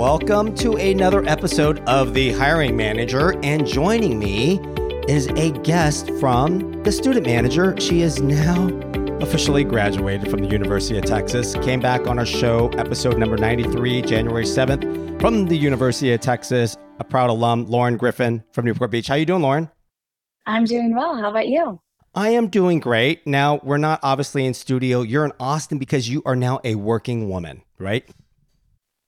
welcome to another episode of The Hiring Manager. And joining me is a guest from the student manager. She is now officially graduated from the University of Texas. Came back on our show, episode number 93, January 7th, from the University of Texas. A proud alum, Lauren Griffen from Newport Beach. How you doing, Lauren? I'm doing well. How about you? I am doing great. Now, we're not obviously in studio. You're in Austin because you are now a working woman, right?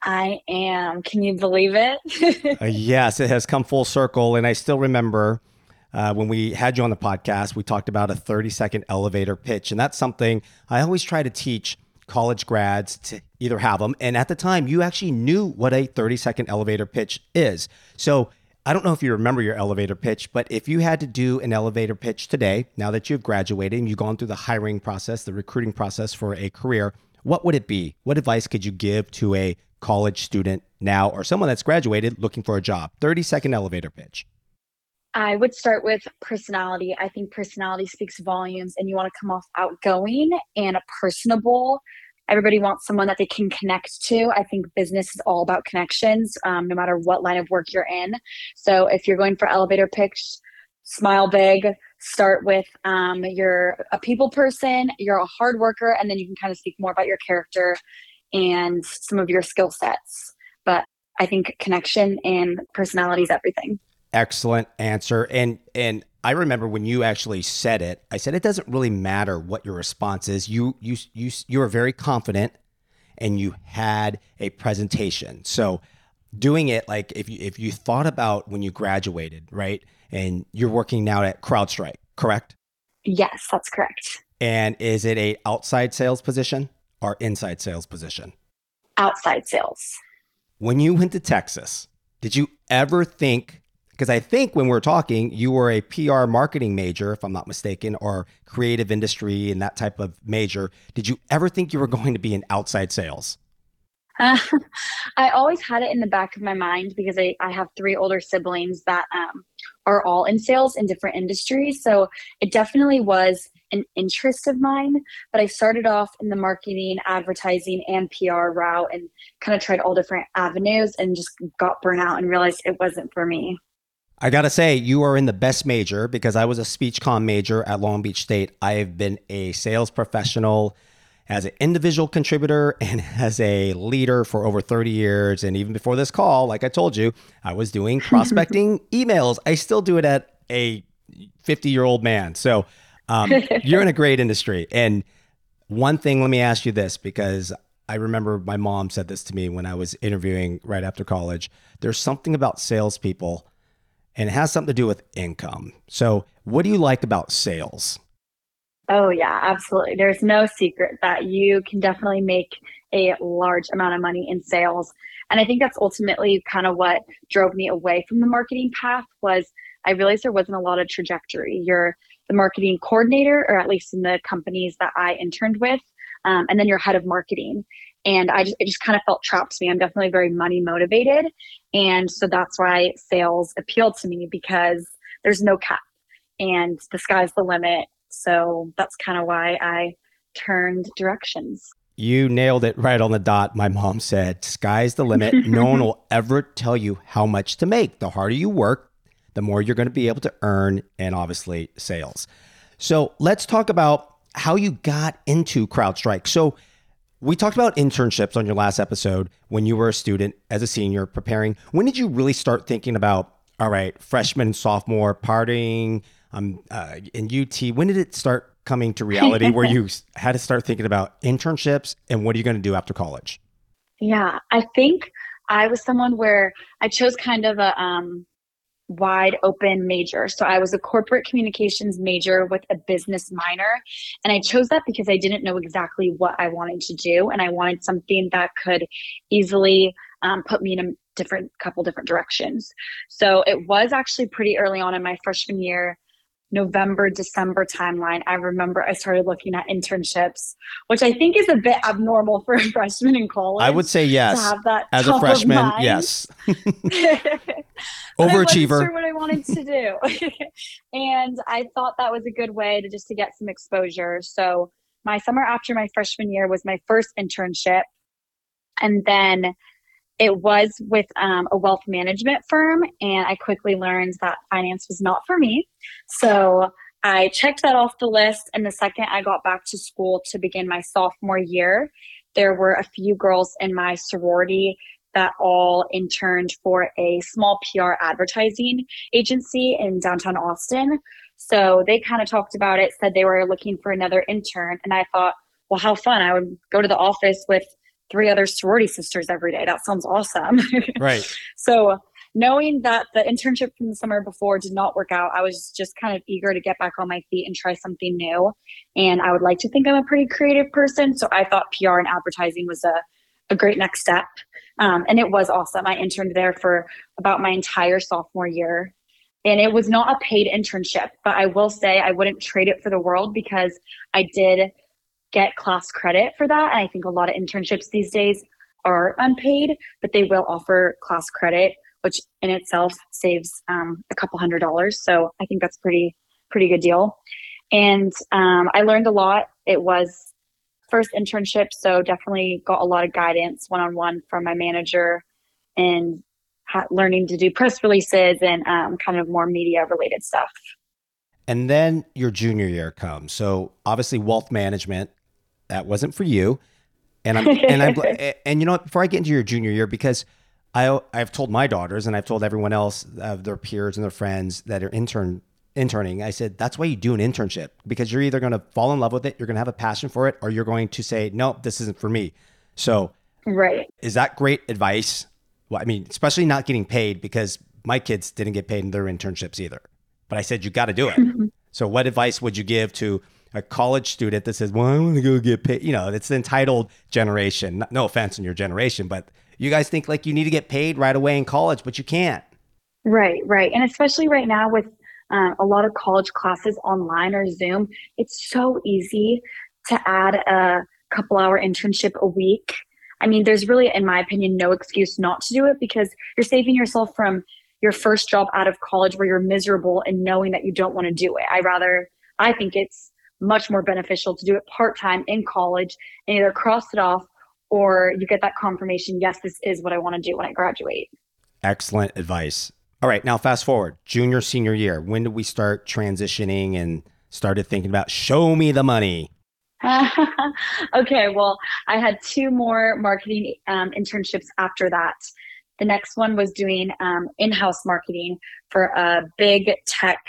I am. Can you believe it? uh, yes, it has come full circle. And I still remember uh, when we had you on the podcast, we talked about a 30 second elevator pitch. And that's something I always try to teach college grads to either have them. And at the time, you actually knew what a 30 second elevator pitch is. So I don't know if you remember your elevator pitch, but if you had to do an elevator pitch today, now that you've graduated and you've gone through the hiring process, the recruiting process for a career, what would it be? What advice could you give to a college student now or someone that's graduated looking for a job? 30 second elevator pitch. I would start with personality. I think personality speaks volumes, and you want to come off outgoing and personable. Everybody wants someone that they can connect to. I think business is all about connections, um, no matter what line of work you're in. So if you're going for elevator pitch, smile big. Start with um, you're a people person, you're a hard worker, and then you can kind of speak more about your character and some of your skill sets. But I think connection and personality is everything. Excellent answer. And and I remember when you actually said it, I said it doesn't really matter what your response is. You you you you were very confident and you had a presentation. So doing it like if you if you thought about when you graduated, right? And you're working now at CrowdStrike, correct? Yes, that's correct. And is it a outside sales position? or inside sales position? Outside sales. When you went to Texas, did you ever think? Because I think when we are talking, you were a PR marketing major, if I'm not mistaken, or creative industry and that type of major. Did you ever think you were going to be in outside sales? Uh, I always had it in the back of my mind because I, I have three older siblings that um, are all in sales in different industries. So it definitely was an interest of mine. But I started off in the marketing, advertising, and PR route and kind of tried all different avenues and just got burnt out and realized it wasn't for me. I got to say, you are in the best major because I was a speech com major at Long Beach State. I have been a sales professional as an individual contributor and as a leader for over 30 years. And even before this call, like I told you, I was doing prospecting emails. I still do it at a 50 year old man. So um, you're in a great industry. And one thing, let me ask you this because I remember my mom said this to me when I was interviewing right after college. There's something about salespeople, and it has something to do with income. So, what do you like about sales? Oh, yeah, absolutely. There's no secret that you can definitely make a large amount of money in sales. And I think that's ultimately kind of what drove me away from the marketing path was I realized there wasn't a lot of trajectory. You're the marketing coordinator, or at least in the companies that I interned with, um, and then you're head of marketing. And I just it just kind of felt trapped to me. I'm definitely very money motivated, and so that's why sales appealed to me because there's no cap, and the sky's the limit. So that's kind of why I turned directions. You nailed it right on the dot. My mom said, Sky's the limit. No one will ever tell you how much to make. The harder you work, the more you're going to be able to earn and obviously sales. So let's talk about how you got into CrowdStrike. So we talked about internships on your last episode when you were a student as a senior preparing. When did you really start thinking about, all right, freshman and sophomore partying um, uh, in UT? When did it start coming to reality where you had to start thinking about internships and what are you going to do after college? Yeah, I think I was someone where I chose kind of a um, wide open major. So I was a corporate communications major with a business minor. And I chose that because I didn't know exactly what I wanted to do. And I wanted something that could easily um, put me in a different couple different directions. So it was actually pretty early on in my freshman year November, December timeline, I remember I started looking at internships, which I think is a bit abnormal for a freshman in college. I would say yes. have that As a freshman, yes. Overachiever. I sure what I wanted to do. and I thought that was a good way to just to get some exposure. So my summer after my freshman year was my first internship. And then it was with um, a wealth management firm, and I quickly learned that finance was not for me. So I checked that off the list. And the second I got back to school to begin my sophomore year, there were a few girls in my sorority that all interned for a small PR advertising agency in downtown Austin. So they kind of talked about it, said they were looking for another intern. And I thought, well, how fun. I would go to the office with three other sorority sisters every day. That sounds awesome. Right. so knowing that the internship from the summer before did not work out, I was just kind of eager to get back on my feet and try something new. And I would like to think I'm a pretty creative person. So I thought PR and advertising was a, a great next step. Um, and it was awesome. I interned there for about my entire sophomore year. And it was not a paid internship, but I will say I wouldn't trade it for the world because I did get class credit for that. And I think a lot of internships these days are unpaid, but they will offer class credit, which in itself saves um, a couple hundred dollars. So I think that's pretty pretty good deal. And um, I learned a lot. It was first internship, so definitely got a lot of guidance one on one from my manager and learning to do press releases and um, kind of more media related stuff. And then your junior year comes. So obviously, wealth management that wasn't for you. And I'm and I'm and you know what? Before I get into your junior year, because I I've told my daughters and I've told everyone else of their peers and their friends that are intern interning. I said that's why you do an internship because you're either going to fall in love with it, you're going to have a passion for it, or you're going to say no, this isn't for me. So, right, is that great advice? Well, I mean, especially not getting paid because my kids didn't get paid in their internships either. But I said you got to do it. Mm-hmm. so, what advice would you give to a college student that says, "Well, I want to go get paid." You know, it's the entitled generation. No offense in your generation, but you guys think like you need to get paid right away in college, but you can't. Right, right, and especially right now with um, a lot of college classes online or Zoom, it's so easy to add a couple hour internship a week. I mean, there's really, in my opinion, no excuse not to do it because you're saving yourself from your first job out of college where you're miserable and knowing that you don't want to do it. I rather, I think it's much more beneficial to do it part time in college and either cross it off or you get that confirmation yes, this is what I want to do when I graduate. Excellent advice. All right, now fast forward junior, senior year. When did we start transitioning and started thinking about show me the money? okay, well, I had two more marketing um, internships after that. The next one was doing um, in house marketing for a big tech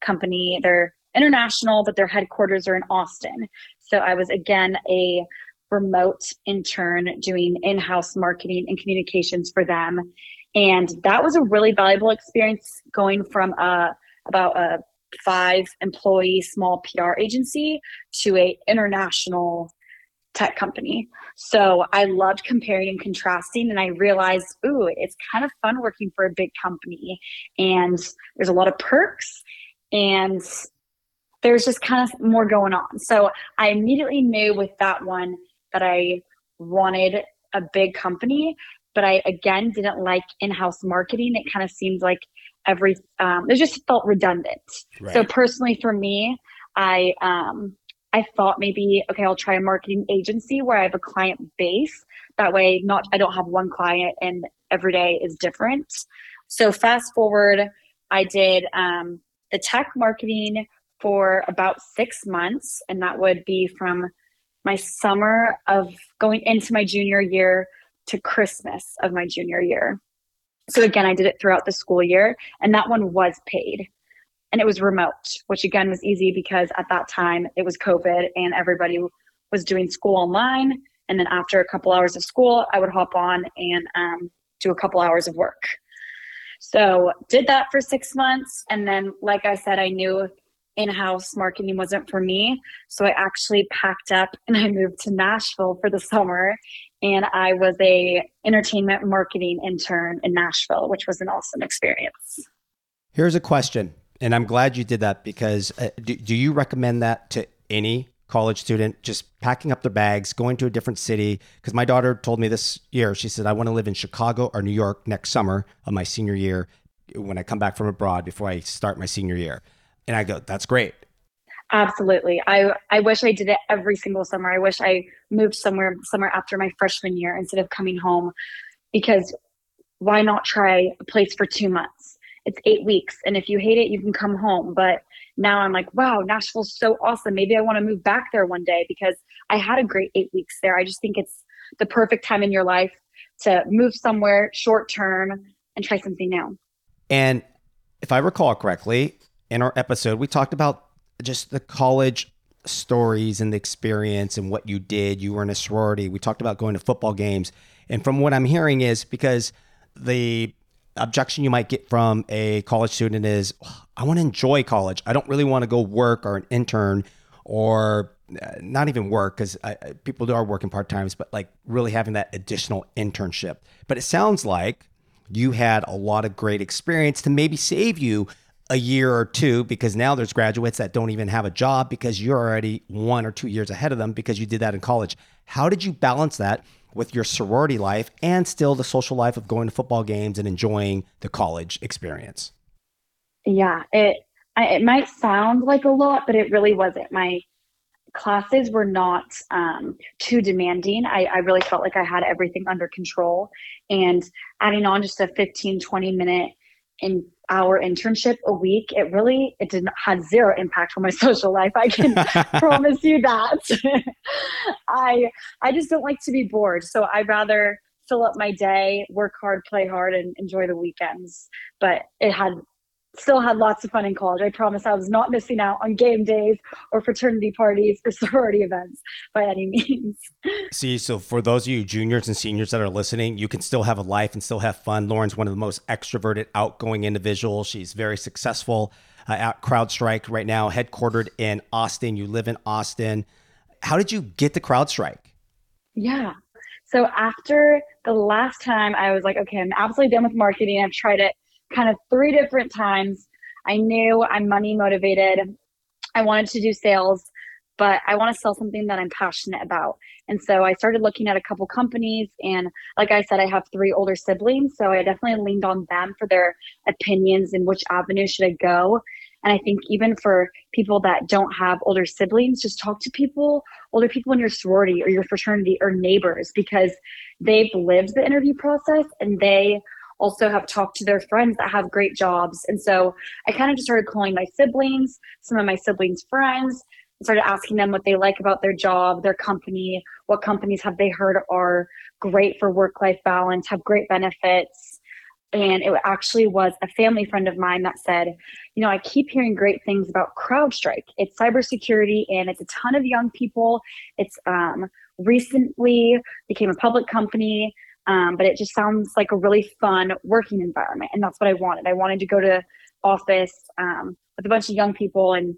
company. They're international, but their headquarters are in Austin. So I was again a remote intern doing in house marketing and communications for them. And that was a really valuable experience going from a, uh, about a five employee small PR agency to a international tech company. So I loved comparing and contrasting and I realized, ooh, it's kind of fun working for a big company and there's a lot of perks and there's just kind of more going on. So I immediately knew with that one that I wanted a big company, but I again didn't like in-house marketing. It kind of seemed like every um, it just felt redundant. Right. So personally, for me, I um, I thought maybe okay, I'll try a marketing agency where I have a client base. That way, not I don't have one client and every day is different. So fast forward, I did um, the tech marketing for about six months, and that would be from my summer of going into my junior year to Christmas of my junior year. So again, I did it throughout the school year, and that one was paid. And it was remote, which again was easy because at that time it was COVID and everybody was doing school online. And then after a couple hours of school, I would hop on and um, do a couple hours of work. So did that for six months. And then, like I said, I knew in-house marketing wasn't for me. So i actually packed up and i moved to nashville for the summer. And i was a entertainment marketing intern in nashville which was an awesome experience. Here's a question and i'm glad you did that because uh, do, do you recommend that to any college student? Just packing up their bags going to a different city because my daughter told me this year she said i want to live in chicago or new york next summer of my senior year when i come back from abroad before i start my senior year and I go, that's great. Absolutely. I, I wish I did it every single summer. I wish I moved somewhere somewhere after my freshman year instead of coming home because why not try a place for two months? It's eight weeks. And if you hate it, you can come home. But now I'm like, wow, Nashville's so awesome. Maybe I want to move back there one day because I had a great eight weeks there. I just think it's the perfect time in your life to move somewhere short term and try something new. And if I recall correctly, in our episode, we talked about just the college stories and the experience and what you did. You were in a sorority. We talked about going to football games. And from what I'm hearing is because the objection you might get from a college student is I want to enjoy college. I don't really want to go work or an intern or uh, not even work because people do are working part times, but like really having that additional internship. But it sounds like you had a lot of great experience to maybe save you a year or two because now there's graduates that don't even have a job because you're already one or two years ahead of them because you did that in college. How did you balance that with your sorority life and still the social life of going to football games and enjoying the college experience? Yeah, it I, it might sound like a lot, but it really wasn't. My classes were not um, too demanding. I, I really felt like I had everything under control. And adding on just a 15, 20 minute in our internship a week, it really it did not had zero impact on my social life. I can promise you that. I I just don't like to be bored. So I'd rather fill up my day, work hard, play hard, and enjoy the weekends. But it had still had lots of fun in college. I promise I was not missing out on game days or fraternity parties or sorority events by any means. See, so for those of you juniors and seniors that are listening, you can still have a life and still have fun. Lauren's one of the most extroverted, outgoing individuals. She's very successful uh, at CrowdStrike right now, headquartered in Austin. You live in Austin. How did you get to CrowdStrike? Yeah. So after the last time I was like, okay, I'm absolutely done with marketing. I've tried it kind of three different times. I knew I'm money motivated. I wanted to do sales, but I want to sell something that I'm passionate about. And so I started looking at a couple companies. And like I said, I have three older siblings. So I definitely leaned on them for their opinions and which avenue should I go. And I think even for people that don't have older siblings, just talk to people, older people in your sorority or your fraternity or neighbors because they've lived the interview process and they also have talked to their friends that have great jobs. And so I kind of just started calling my siblings, some of my siblings' friends, started asking them what they like about their job, their company, what companies have they heard are great for work life balance, have great benefits. And it actually was a family friend of mine that said, you know, I keep hearing great things about CrowdStrike. It's cybersecurity and it's a ton of young people. It's um, recently became a public company um, but it just sounds like a really fun working environment. And that's what I wanted. I wanted to go to office um, with a bunch of young people and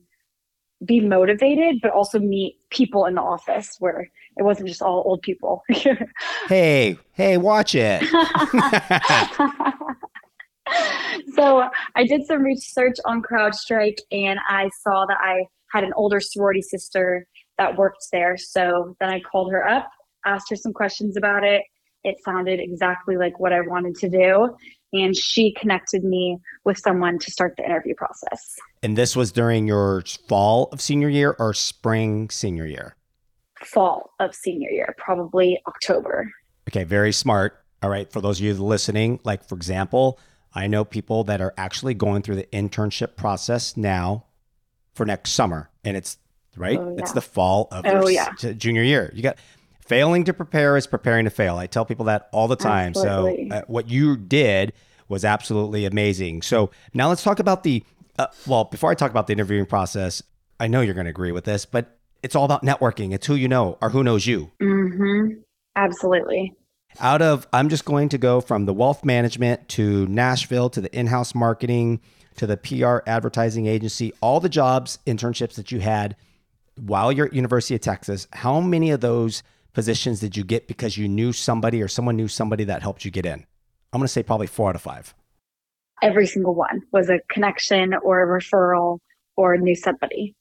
be motivated, but also meet people in the office where it wasn't just all old people. hey, hey, watch it. so I did some research on CrowdStrike and I saw that I had an older sorority sister that worked there. So then I called her up, asked her some questions about it, it sounded exactly like what I wanted to do. And she connected me with someone to start the interview process. And this was during your fall of senior year or spring senior year? Fall of senior year, probably October. Okay, very smart. All right, for those of you listening, like for example, I know people that are actually going through the internship process now for next summer, and it's right. Oh, yeah. It's the fall of oh, yeah. junior year. You got failing to prepare is preparing to fail. I tell people that all the time. Absolutely. So uh, what you did was absolutely amazing. So now let's talk about the uh, well, before I talk about the interviewing process, I know you're going to agree with this, but it's all about networking. It's who you know or who knows you. Mm-hmm. Absolutely. Out of, I'm just going to go from the wealth management to Nashville to the in house marketing to the PR advertising agency, all the jobs, internships that you had while you're at University of Texas. How many of those positions did you get because you knew somebody or someone knew somebody that helped you get in? I'm going to say probably four out of five. Every single one was a connection or a referral or knew somebody.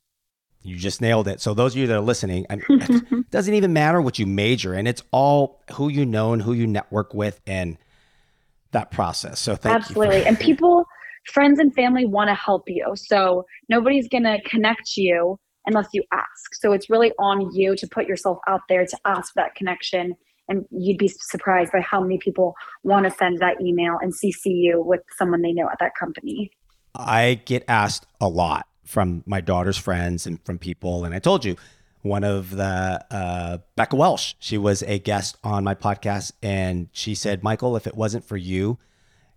You just nailed it. So those of you that are listening, it doesn't even matter what you major in. It's all who you know and who you network with and that process. So thank you. Absolutely. and people, friends and family want to help you. So nobody's going to connect you unless you ask. So it's really on you to put yourself out there to ask that connection And you'd be surprised by how many people want to send that email and CC you with someone they know at that company. I get asked a lot from my daughter's friends and from people. And I told you, one of the uh, Becca Welsh, she was a guest on my podcast, and she said, Michael, if it wasn't for you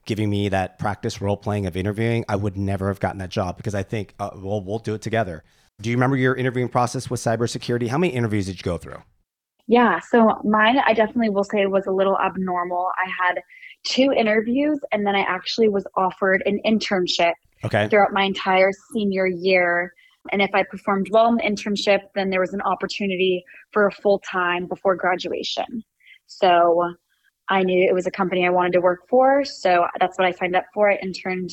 giving me that practice role playing of interviewing, I would never have gotten that job because I think, uh, well, we'll do it together. Do you remember your interviewing process with cybersecurity? How many interviews did you go through? Yeah, so mine, I definitely will say was a little abnormal. I had two interviews, and then I actually was offered an internship okay. throughout my entire senior year. And if I performed well in the internship, then there was an opportunity for a full time before graduation. So I knew it was a company I wanted to work for. So that's what I signed up for. I interned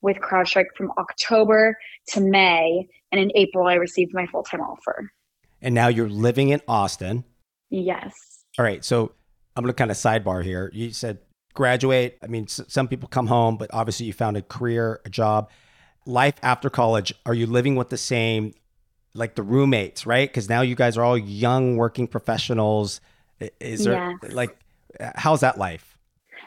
with CrowdStrike from October to May. And in April, I received my full time offer. And now you're living in Austin. Yes. All right. So I'm going to kind of sidebar here. You said graduate. I mean, s- some people come home, but obviously you found a career, a job. Life after college, are you living with the same, like the roommates, right? Because now you guys are all young working professionals. Is there yes. like, how's that life?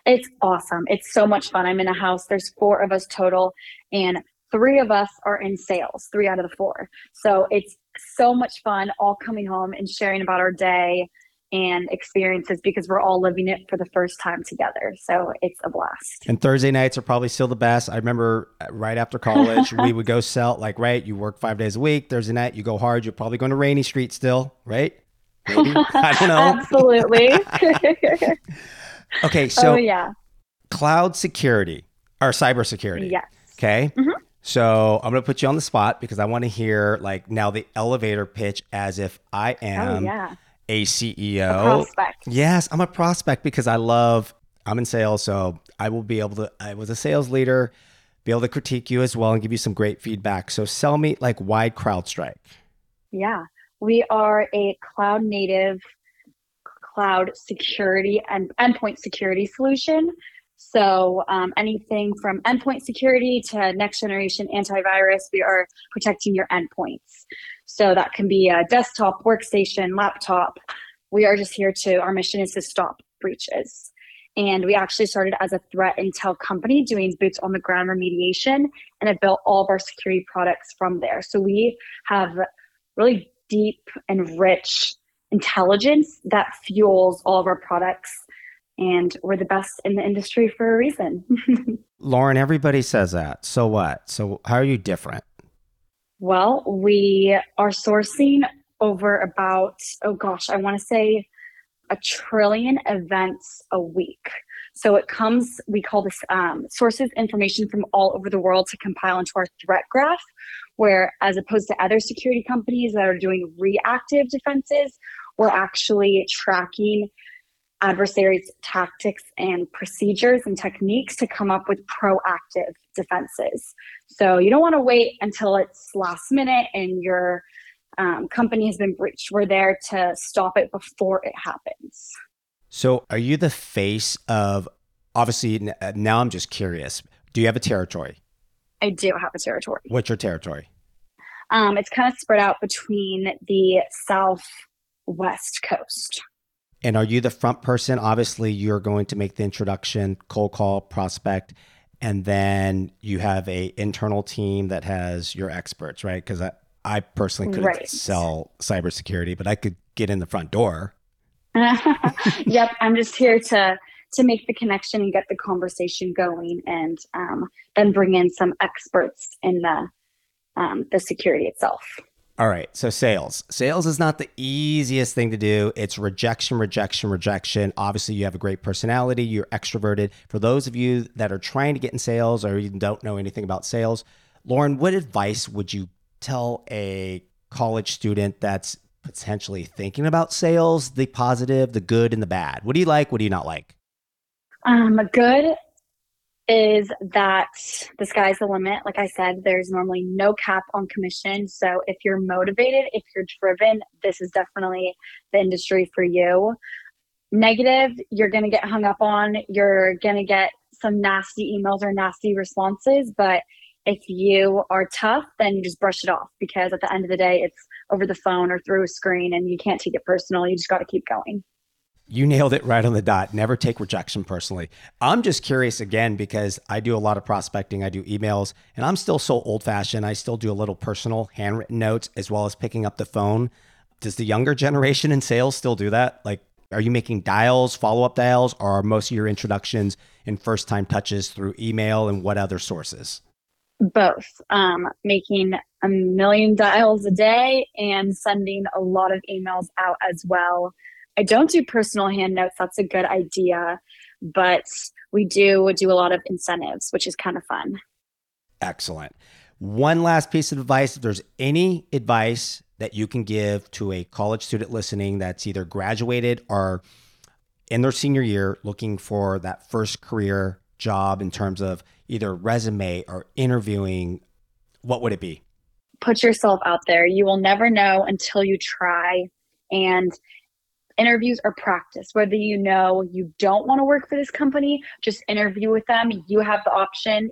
It's awesome. It's so much fun. I'm in a house, there's four of us total, and three of us are in sales, three out of the four. So it's so much fun all coming home and sharing about our day and experiences because we're all living it for the first time together. So it's a blast. And Thursday nights are probably still the best. I remember uh, right after college, we would go sell, like, right, you work five days a week. Thursday night, you go hard. You're probably going to Rainey Street still, right? Maybe. I don't know. Absolutely. okay. So, oh, yeah. cloud security or cybersecurity. Yes. Okay. Mhm. So I'm going to put you on the spot because I want to hear like now the elevator pitch as if I Oh, am yeah. a A CEO. prospect. Yes, I'm a prospect because I love, I'm in sales. So I will be able to, I was a sales leader, be able to critique you as well and give you some great feedback. So sell me like why CrowdStrike? Yeah. We are a cloud native cloud security and endpoint security solution. So um, anything from endpoint security to next generation antivirus, we are protecting your endpoints. So that can be a desktop, workstation, laptop. We are just here to, our mission is to stop breaches. And we actually started as a threat intel company doing boots on the ground remediation and have built all of our security products from there. So we have really deep and rich intelligence that fuels all of our products. And we're the best in the industry for a reason. Lauren, everybody says that. So what? So how are you different? well, we are sourcing over about, oh gosh, I want to say a trillion events a week. So it comes, we call this um, sources information from all over the world to compile into our threat graph, where as opposed to other security companies that are doing reactive defenses, we're actually tracking adversaries' tactics and procedures and techniques to come up with proactive defenses. So you don't want to wait until it's last minute and your um, company has been breached. We're there to stop it before it happens. So are you the face of, obviously, uh, now I'm just curious. Do you have a territory? I do have a territory. What's your territory? Um, it's kind of spread out between the southwest coast. And are you the front person? Obviously, you're going to make the introduction, cold call, prospect, and then you have a internal team that has your experts, right? Because I, I personally couldn't Right. sell cybersecurity, but I could get in the front door. yep, I'm just here to to make the connection and get the conversation going, and um, then bring in some experts in the um, the security itself. All right. So sales. Sales is not the easiest thing to do. It's rejection, rejection, rejection. Obviously, you have a great personality. You're extroverted. For those of you that are trying to get in sales or even don't know anything about sales, Lauren, what advice would you tell a college student that's potentially thinking about sales, the positive, the good, and the bad? What do you like? What do you not like? Um, good is that the sky's the limit. Like I said, there's normally no cap on commission. So if you're motivated, if you're driven, this is definitely the industry for you. Negative, you're going to get hung up on. You're going to get some nasty emails or nasty responses. But if you are tough, then you just brush it off because at the end of the day, it's over the phone or through a screen and you can't take it personal. You just got to keep going. You nailed it right on the dot. Never take rejection personally. I'm just curious again because I do a lot of prospecting, I do emails, and I'm still so old fashioned. I still do a little personal handwritten notes as well as picking up the phone. Does the younger generation in sales still do that? Like, are you making dials, follow up dials, or are most of your introductions and first time touches through email and what other sources? Both. Um, making a million dials a day and sending a lot of emails out as well. I don't do personal hand notes. That's a good idea. But we do do a lot of incentives, which is kind of fun. Excellent. One last piece of advice if there's any advice that you can give to a college student listening that's either graduated or in their senior year looking for that first career job in terms of either resume or interviewing, what would it be? Put yourself out there. You will never know until you try. And interviews are practice. Whether you know you don't want to work for this company, just interview with them. You have the option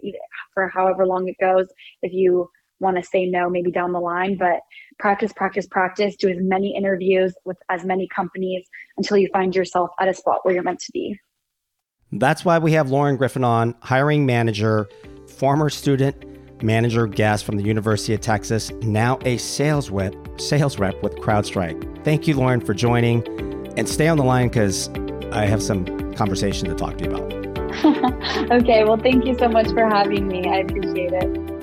for however long it goes. If you want to say no, maybe down the line, but practice, practice, practice. Do as many interviews with as many companies until you find yourself at a spot where you're meant to be. That's why we have Lauren Griffen on, hiring manager, former student manager guest from the University of Texas, now a sales rep, sales rep with CrowdStrike. Thank you, Lauren, for joining. And stay on the line because I have some conversation to talk to you about. okay, well, thank you so much for having me. I appreciate it.